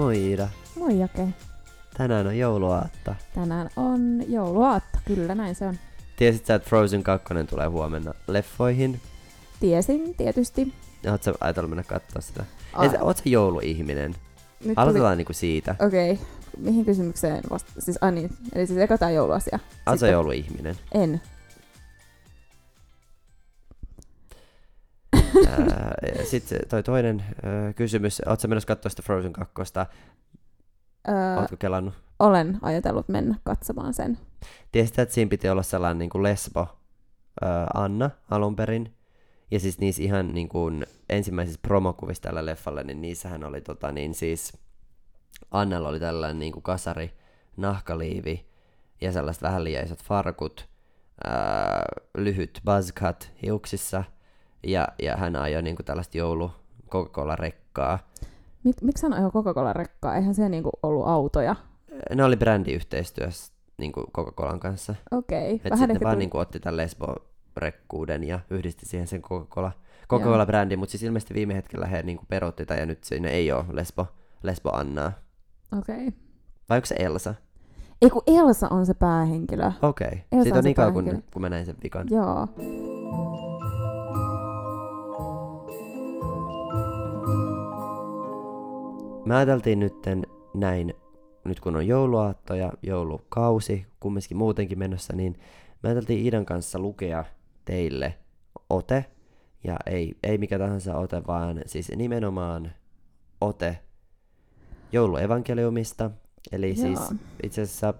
Moi Iida. Moi Jake. Tänään on jouluaatto. Tänään on jouluaatto, kyllä näin se on. Tiesit sä, että Frozen 2 tulee huomenna leffoihin? Tiesin tietysti. Oot sä ajatellut mennä katsoa sitä? A- Entä, oot sä jouluihminen? Nyt Aloitetaan niinku siitä. Okei, okay. mihin kysymykseen vasta? Siis ai niin, eli siis eka tää jouluasia. Oot sä jouluihminen? En. Sitten toi toinen kysymys. Oot sä menossa katsoa sitä Frozen 2? Öö, Ootko kelannut? olen ajatellut mennä katsomaan sen. Tiesit, että siinä piti olla sellainen niin kuin lesbo Anna alun perin. Ja siis niissä ihan niin kuin ensimmäisissä promokuvissa tällä leffalle, niin niissähän oli tota niin siis Annalla oli tällainen niin kuin kasari, nahkaliivi ja sellaiset vähän liian isot farkut, ää, lyhyt buzzcut hiuksissa ja, ja hän ajoi niin kuin tällaista joulu Coca-Cola-rekkaa. Mik, miksi hän ajoi Coca-Cola-rekkaa? Eihän se niinku ollut autoja. Ne oli brändiyhteistyössä niin kuin Coca-Colan kanssa. Okei. Et Vähän sitten vaan tuli- niinku otti tämän lesbo-rekkuuden ja yhdisti siihen sen Coca-Cola, Coca-Cola-brändin, mutta siis ilmeisesti viime hetkellä he niinku peruutti tämän ja nyt siinä ei ole lesbo, lesbo Annaa. Okei. Okay. Vai onko se Elsa? Ei kun Elsa on se päähenkilö. Okei. Okay. Elsa Siitä on on niin kauan, kun, kun mä näin sen vikan. Joo. Me ajateltiin nytten näin, nyt kun on jouluaatto ja joulukausi kumminkin muutenkin menossa, niin me ajateltiin Iidan kanssa lukea teille ote, ja ei, ei mikä tahansa ote, vaan siis nimenomaan ote jouluevankeliumista, eli Joo. siis itse asiassa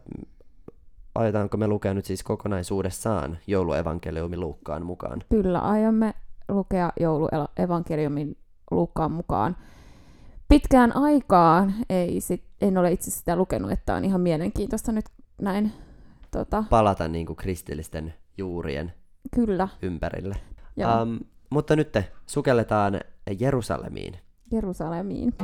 aiotaanko me lukea nyt siis kokonaisuudessaan jouluevankeliumi Luukkaan mukaan? Kyllä, aiomme lukea jouluevankeliumin Luukkaan mukaan. Pitkään aikaan ei sit, en ole itse sitä lukenut, että on ihan mielenkiintoista nyt näin. Tota, Palata niin kuin kristillisten juurien kyllä, ympärille. joo, Um, mutta nyt sukelletaan Jerusalemiin. Jerusalemiin.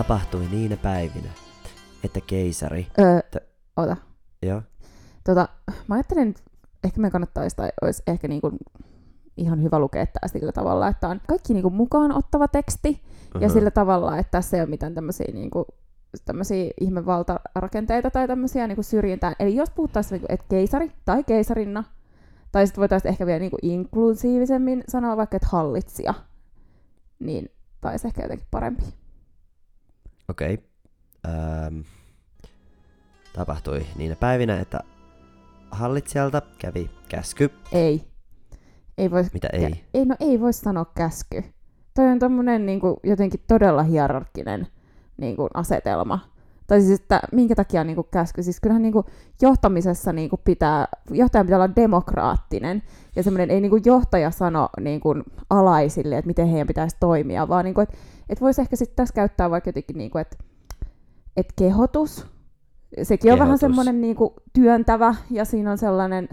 Tapahtui niinä päivinä, että keisari... Öö, Tä- ota. Joo, Tota, mä ajattelin, että ehkä me kannattaisi, tai olisi ehkä niinku ihan hyvä lukea tää sillä tavalla, että on kaikki niinku mukaan ottava teksti, ja aha. sillä tavalla, että tässä ei ole mitään tämmöisiä niinku, tämmöisiä ihmevaltarakenteita tai tämmöisiä niinku syrjintää. Eli jos puhuttaisiin, niinku, että keisari tai keisarinna, tai sitten voitaisiin ehkä vielä niinku inklusiivisemmin sanoa vaikka, että hallitsija, niin taisi ehkä jotenkin parempi. Okei. Okay. Tapahtui niinä päivinä, että hallitsijalta kävi käsky. Ei. Ei voi, Mitä ei? ei, no ei voi sanoa käsky. Toi on tommonen niinku, jotenkin todella hierarkkinen niinku, asetelma. Tai siis, että minkä takia niinku, käsky? Siis kyllähän niinku, johtamisessa niinku, pitää, johtajan pitää olla demokraattinen. Ja semmoinen ei niinku, johtaja sano niinku, alaisille, että miten heidän pitäisi toimia, vaan niinku, että et voisi ehkä sitten tässä käyttää vaikka jotenkin, niinku, että et kehotus. Sekin on vähän Kehotus. semmoinen niinku, työntävä ja siinä on sellainen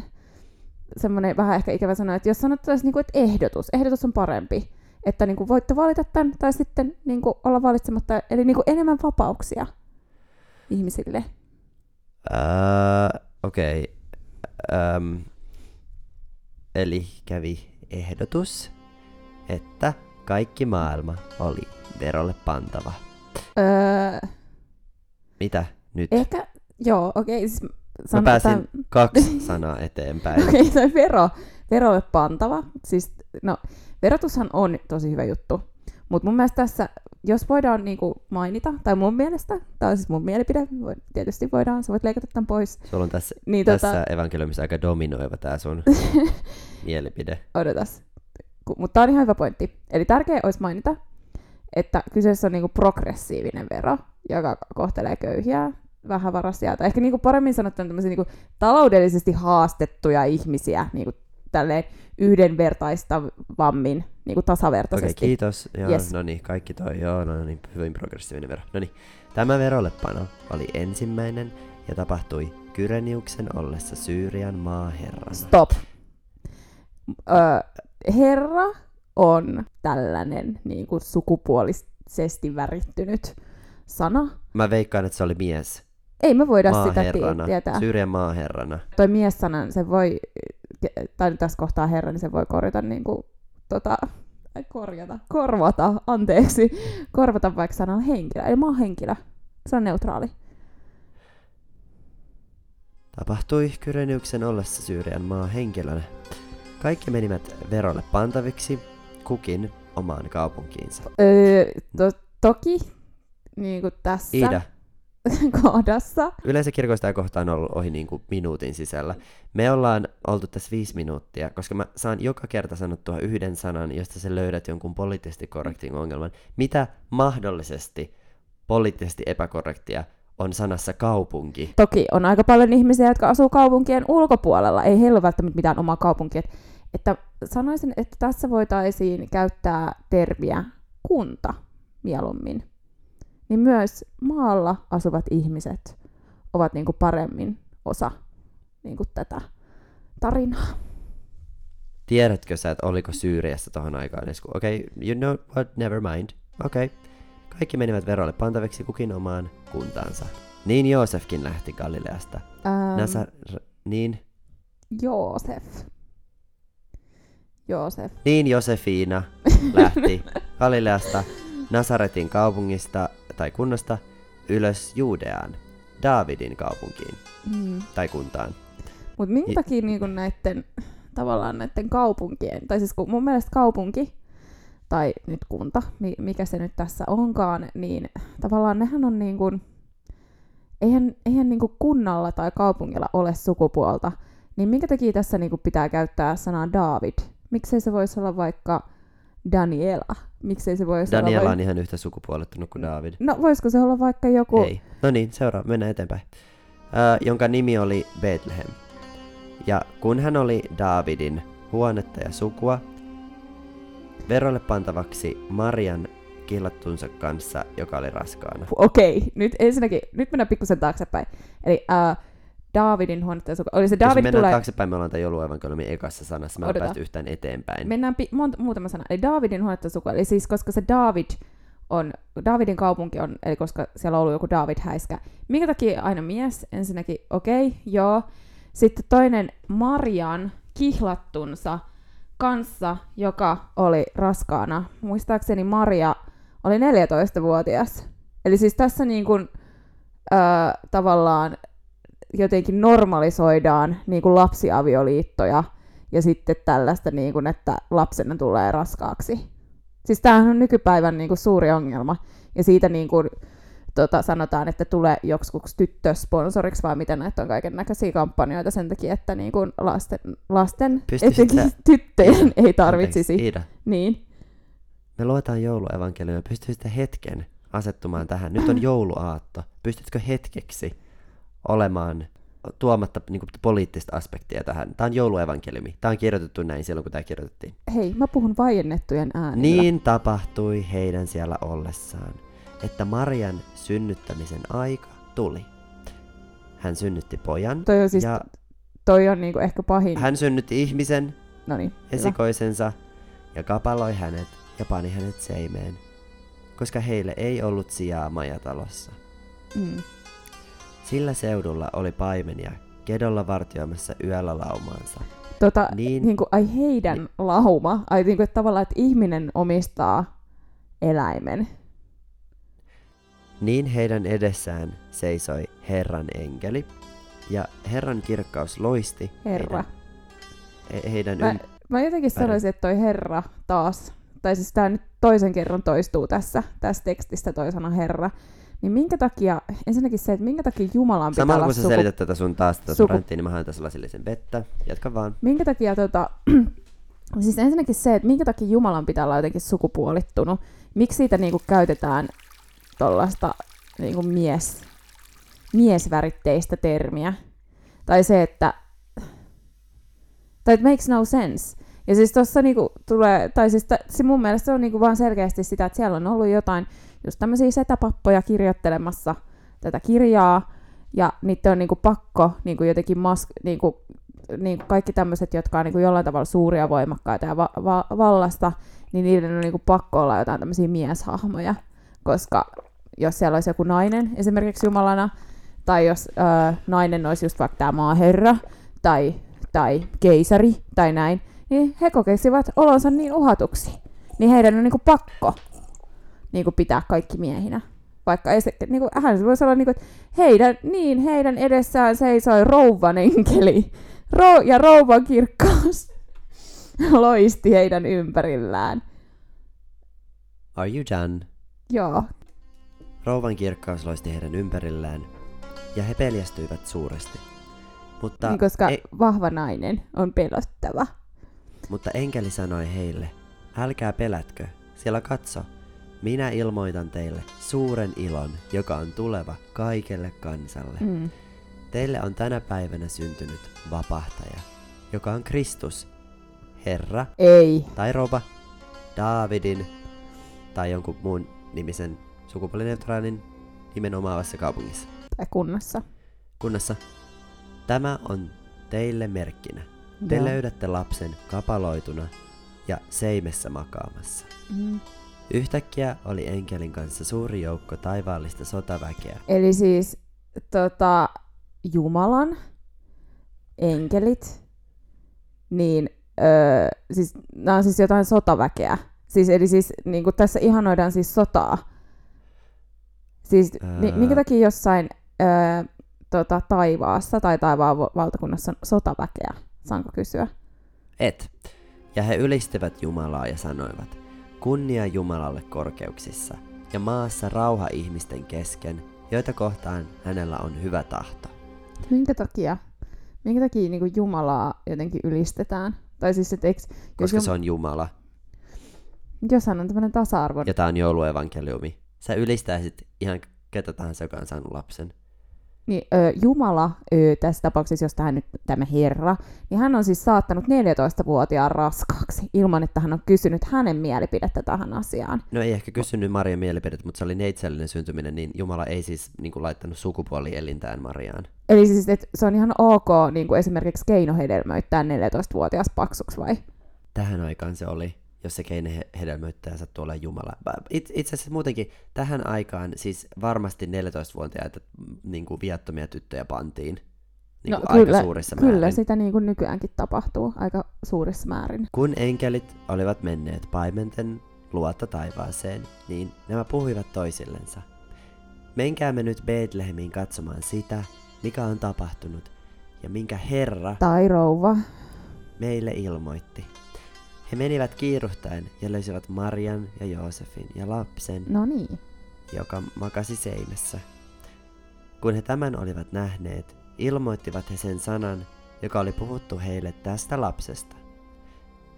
semmoinen vähän ehkä ikävä sanoa, että jos sanottaisiin, niinku, että ehdotus, ehdotus on parempi, että niinku, voitte valita tämän tai sitten niinku, olla valitsematta, eli niinku, enemmän vapauksia ihmisille. Uh, Okei. Okay. Um, eli kävi ehdotus, että kaikki maailma oli verolle pantava. Öö, Mitä nyt? ehkä, joo, okei, siis Mä sanon, pääsin tämän- kaksi sanaa eteenpäin. Okei, okay, vero, verolle pantava. Siis, no, verotushan on tosi hyvä juttu. Mutta mun mielestä tässä, jos voidaan niinku mainita, tai mun mielestä, tämä on siis mun mielipide, voi, tietysti voidaan, sä voit leikata tämän pois. Sulla on tässä, Niin tässä tota, evankeliumissa aika dominoiva tää sun mielipide. odotas. Mutta tämä on ihan hyvä pointti. Eli tärkeää olisi mainita, että kyseessä on niinku progressiivinen vero, joka kohtelee köyhiä, vähävaraisia, tai ehkä niinku paremmin sanottuna tämmöisiä niinku taloudellisesti haastettuja ihmisiä niinku tälleen yhdenvertaistavammin, niinku Okei, tasavertaisesti. kiitos. Joo, Yes. no niin, kaikki toi. Joo, no niin, hyvin progressiivinen vero. No niin, tämä verollepano oli ensimmäinen ja tapahtui Kyreniuksen ollessa Syyrian maaherrana. Stop. Öö, herra on tällainen niin kuin sukupuolisesti värittynyt sana. Mä veikkaan, että se oli mies. Ei me voida sitä Maaherrana. tietää. Syyrian maaherrana. Toi mies-sanan, se voi, tai nyt tässä kohtaa herra, niin se voi korjata niin kuin, tota, korjata, korvata, anteeksi, korvata vaikka sanan henkilö. Eli mä oon henkilö. Se on neutraali. Tapahtui Kyreniuksen ollessa Syyrian maa henkilönä. Kaikki menivät verolle pantaviksi, kukin omaan kaupunkiinsa. Öö, to, toki, niin kuin tässä Iida, kohdassa, yleensä kirkoista tämä kohta on ollut ohi niin kuin minuutin sisällä. Me ollaan oltu tässä viisi minuuttia, koska mä saan joka kerta sanottua yhden sanan, josta sä löydät jonkun poliittisesti korrektin ongelman. Mitä mahdollisesti poliittisesti epäkorrektia on sanassa kaupunki? toki on aika paljon ihmisiä, jotka asuu kaupunkien ulkopuolella. Ei heillä ole välttämättä mitään omaa kaupunkia. Et- Että sanoisin, että tässä voitaisiin käyttää termiä kunta mieluummin. Niin myös maalla asuvat ihmiset ovat niinku paremmin osa niinku tätä tarinaa. Tiedätkö sä, että oliko Syyriassa tohon aikaan edes? Okei, okay, you know what, never mind. Okei. Okay. Kaikki menivät verolle pantaviksi kukin omaan kuntaansa. Niin Joosefkin lähti Galileasta. Ähm, Nasar... Niin, Joosef. Joosef. niin Josefina lähti Galileasta, Nasaretin kaupungista tai kunnasta ylös Juudeaan, Daavidin kaupunkiin Mm. tai kuntaan. Mutta minkä takia niinku näiden, tavallaan näiden kaupunkien, tai siis kun mun mielestä kaupunki, tai nyt kunta, mi- mikä se nyt tässä onkaan, niin tavallaan nehän on niin kuin, eihän, eihän niin kuin kunnalla tai kaupungilla ole sukupuolta, niin minkä takia tässä niin kuin pitää käyttää sanaa David? Miksei se voisi olla vaikka Daniela? Miksei se voisi Daniela olla on ihan yhtä sukupuolettunut kuin David. No voisiko se olla vaikka joku... Ei. No niin, seuraava, mennään eteenpäin. Ö, jonka nimi oli Bethlehem. Ja kun hän oli Daavidin huonetta ja sukua, verolle pantavaksi Marian kihlattunsa kanssa, joka oli raskaana. Okei, nyt ensinnäkin, nyt mennään pikkusen taaksepäin. Eli äh, Daavidin huonetta. Oli se Jos David mennään tulee... taaksepäin, me ollaan tämän jouluevankeliumin ekassa sanassa, me päästy yhtään eteenpäin. Mennään pi- monta, muutama sana. Eli Daavidin huonetta suku. Eli siis koska se David on, Davidin kaupunki on, eli koska siellä on ollut joku David häiskä. Minkä takia aina mies? Ensinnäkin, okei, okay, joo. Sitten toinen Marian kihlattunsa kanssa, joka oli raskaana. Muistaakseni Maria oli 14-vuotias. Eli siis tässä niin kuin, öö, tavallaan jotenkin normalisoidaan niin kuin lapsiavioliittoja ja sitten tällaista, niin kuin, että lapsena tulee raskaaksi. Siis tämähän on nykypäivän niin kuin, suuri ongelma. Ja siitä niin kuin, tota, sanotaan, että tulee joksikuksi tyttösponsoriksi, vai miten näitä on kaiken näköisiä kampanjoita sen takia, että niin kuin lasten, lasten etenkin tyttöjen ei tarvitsisi. Iida, Niin. me luetaan jouluevankeliumia. Pystyisit hetken asettumaan tähän? Nyt on jouluaatto. Pystytkö hetkeksi olemaan tuomatta niin kuin, poliittista aspektia tähän? Tämä on jouluevankeliumi. Tämä on kirjoitettu näin silloin, kun tämä kirjoitettiin. Hei, mä puhun vaiennettujen äänillä. Niin tapahtui heidän siellä ollessaan, että Marian synnyttämisen aika tuli. Hän synnytti pojan Toi on siis, ja toi on niinku ehkä pahin. hän synnytti ihmisen, No niin, hyvä. esikoisensa, ja kapaloi hänet ja pani hänet seimeen, koska heille ei ollut sijaa majatalossa. Mm. Sillä seudulla oli paimenia kedolla vartioimassa yöllä laumaansa. Tota, Niin, niin kuin, ai heidän lauma. Ai niin kuin, että tavallaan, että ihminen omistaa eläimen. Niin heidän edessään seisoi Herran enkeli, ja Herran kirkkaus loisti Herra. heidän, he- heidän Mä, ym- mä jotenkin Pärin. sanoisin, että toi herra taas, tai siis tämä nyt toisen kerran toistuu tässä, tässä tekstissä toi sana herra. Niin minkä takia, ensinnäkin se, että minkä takia Jumalan pitää Samalla olla kun sä suku... selität tätä sun taas tätä suku- ranttia, niin mä haen tässä lasillisen vettä. Jatka vaan. Minkä takia tota, siis ensinnäkin se, että minkä takia Jumalan pitää olla jotenkin sukupuolittunut. Miksi siitä niinku käytetään tuollaista niinku mies, miesväritteistä termiä. Tai se, että tai it makes no sense. Ja siis tuossa niinku tulee, tai siis t- se mun mielestä se on niinku vaan selkeästi sitä, että siellä on ollut jotain just tämmöisiä setäpappoja kirjoittelemassa tätä kirjaa, ja niiden on niinku pakko niinku jotenkin mas- niinku niin kuin kaikki tämmöiset, jotka on niin kuin jollain tavalla suuria, voimakkaita ja va- va- vallasta, niin niiden on niin kuin pakko olla jotain tämmöisiä mieshahmoja, koska jos siellä olisi joku nainen esimerkiksi Jumalana, tai jos ö, nainen olisi just vaikka tämä maaherra, tai, tai keisari, tai näin, niin he kokesivat olonsa niin uhatuksi. Niin heidän on niinku pakko niinku pitää kaikki miehinä. Vaikka ei se, niinku, hän voisi olla, niinku, että heidän, niin, heidän edessään seisoi rouvan enkeli. Rou- ja rouvan kirkkaus loisti heidän ympärillään. Are you done? Joo, Rouvan kirkkaus loisti heidän ympärillään, ja he peljästyivät suuresti. Mutta, niin koska ei, vahva nainen on pelottava. mutta enkeli sanoi heille, älkää pelätkö, sillä katso, minä ilmoitan teille suuren ilon, joka on tuleva kaikelle kansalle. Mm. Teille on tänä päivänä syntynyt vapahtaja, joka on Kristus, Herra Ei. tai rouva, Daavidin tai jonkun muun nimisen sukupuolineutraalin nimen omaavassa kaupungissa. Tai kunnassa. Kunnassa. Tämä on teille merkkinä. Te Joo. löydätte lapsen kapaloituna ja seimessä makaamassa. Mm. Yhtäkkiä oli enkelin kanssa suuri joukko taivaallista sotaväkeä. Eli siis tota, Jumalan enkelit, niin öö, siis, nämä on siis jotain sotaväkeä. Siis, eli siis niin kuin tässä ihanoidaan siis sotaa. Siis Ää. minkä takia jossain öö, tota, taivaassa tai taivaan valtakunnassa on sotaväkeä? Saanko kysyä? Et. Ja he ylistivät Jumalaa ja sanoivat, kunnia Jumalalle korkeuksissa ja maassa rauha ihmisten kesken, joita kohtaan hänellä on hyvä tahto. Minkä takia? Minkä takia niin kuin Jumalaa jotenkin ylistetään? Tai siis, että eikö, jos, Koska Jum- se on Jumala jos hän on tämmöinen tasa-arvo, ja tää on jouluevankeliumi. Sä ylistäisit ihan ketä tahansa, joka on saanut lapsen. Niin ö, Jumala, ö, tässä tapauksessa, jos tähän nyt tämä Herra, niin hän on siis saattanut 14-vuotiaan raskaaksi ilman, että hän on kysynyt hänen mielipidettä tähän asiaan. No ei ehkä kysynyt Marian mielipidettä, mutta se oli neitsellinen syntyminen, niin Jumala ei siis niin kuin, laittanut sukupuolielintään Mariaan. Eli siis, että se on ihan ok niin kuin esimerkiksi keinohedelmöittää 14-vuotias paksuksi vai? Tähän aikaan se oli, jos se keine he- hedelmöittäjä sattuu olemaan Jumala. It, itse asiassa muutenkin tähän aikaan siis varmasti 14-vuotiaita niin kuin viattomia tyttöjä pantiin niin No, kuin kyllä- aika suurissa Kyllä määrin. sitä niin kuin nykyäänkin tapahtuu aika suurissa määrin. Kun enkelit olivat menneet paimenten luotta taivaaseen, niin nämä puhuivat toisillensa. Menkäämme nyt Betlehemiin katsomaan sitä, mikä on tapahtunut, ja minkä Herra Tai rouva. meille ilmoitti. He menivät kiiruhtaen ja löysivät Marian ja Joosefin ja lapsen, No niin. joka makasi seimessä. Kun he tämän olivat nähneet, ilmoittivat he sen sanan, joka oli puhuttu heille tästä lapsesta.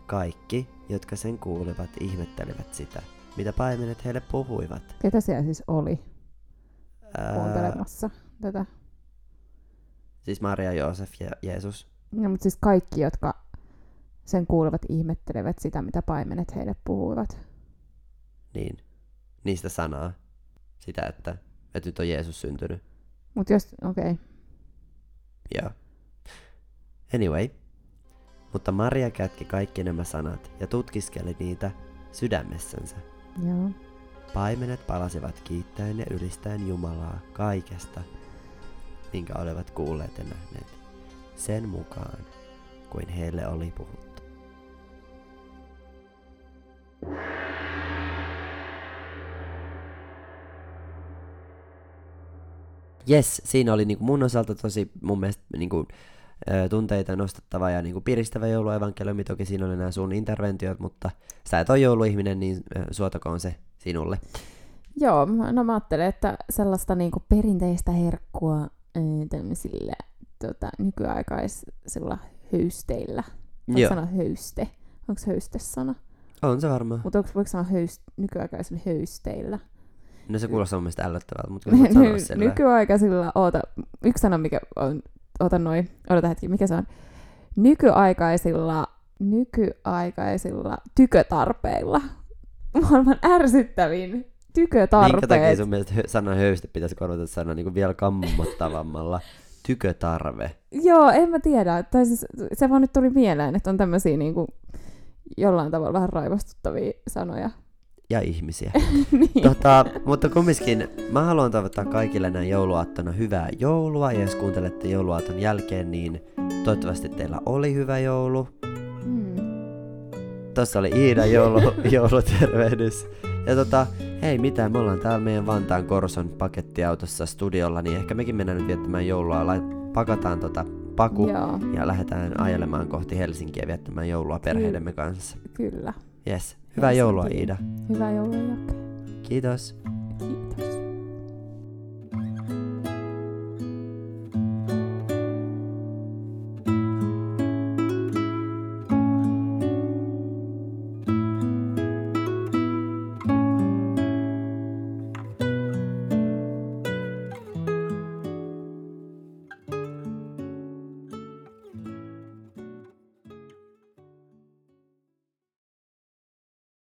Kaikki, jotka sen kuulivat, ihmettelivät sitä, mitä paimenet heille puhuivat. Ketä siellä siis oli Ää, kuuntelemassa tätä? siis Maria, Joosef ja Jeesus. No, mutta siis kaikki, jotka sen kuulevat, ihmettelevät sitä, mitä paimenet heille puhuivat. Niin, niistä sanaa. Sitä, että, että nyt on Jeesus syntynyt. Mutta jos, okei. Okay. Joo. Anyway. Mutta Maria kätki kaikki nämä sanat ja tutkiskeli niitä sydämessänsä. Joo. Paimenet palasivat kiittäen ja ylistäen Jumalaa kaikesta, minkä olivat kuulleet ja nähneet, sen mukaan, kuin heille oli puhuttu. Yes, siinä oli niinku mun osalta tosi mun mielestä niinku, tunteita nostattava ja niinku piristävä jouluevankeliumi. Toki siinä oli nämä sun interventiot, mutta sä et ole jouluihminen, niin suotakoon se sinulle. Joo, no mä ajattelen, että sellaista niinku perinteistä herkkua tämmöisillä tota, nykyaikaisilla höysteillä. Voiko Joo, sanoa höyste? Onko höyste sana? on se varmaan. Mutta onko voiko sanoa höyst, nykyaikaisilla höysteillä? No se kuulostaa mun mielestä ällöttävältä, mutta kyllä sanoa Ny- nykyaikaisilla, oota, yksi sana, mikä on, oota noin, odota hetki, mikä se on? Nykyaikaisilla, nykyaikaisilla tykötarpeilla. Maailman ärsyttävin tykötarpeet. Minkä takia sun mielestä hö- sana höyste pitäisi korvata sana niin kuin vielä kammottavammalla tykötarve. Joo, en mä tiedä. Tai siis se vaan nyt tuli mieleen, että on tämmöisiä niinku jollain tavalla vähän raivostuttavia sanoja. Ja ihmisiä. niin. tota, mutta kumminkin mä haluan toivottaa kaikille näin jouluaattona hyvää joulua. Ja jos kuuntelette jouluaaton jälkeen, niin toivottavasti teillä oli hyvä joulu. Mm. Tossa oli Iida joulu, joulutervehdys. Ja tota, hei mitä, me ollaan täällä meidän Vantaan Korson pakettiautossa studiolla, niin ehkä mekin mennään nyt viettämään joulua. Lait- pakataan tota paku Joo, ja lähdetään ajelemaan kohti Helsinkiä viettämään joulua perheidemme kanssa. kyllä. Yes. Hyvää joulua. Iida. Hyvää joulua Jake. Kiitos. Kiitos.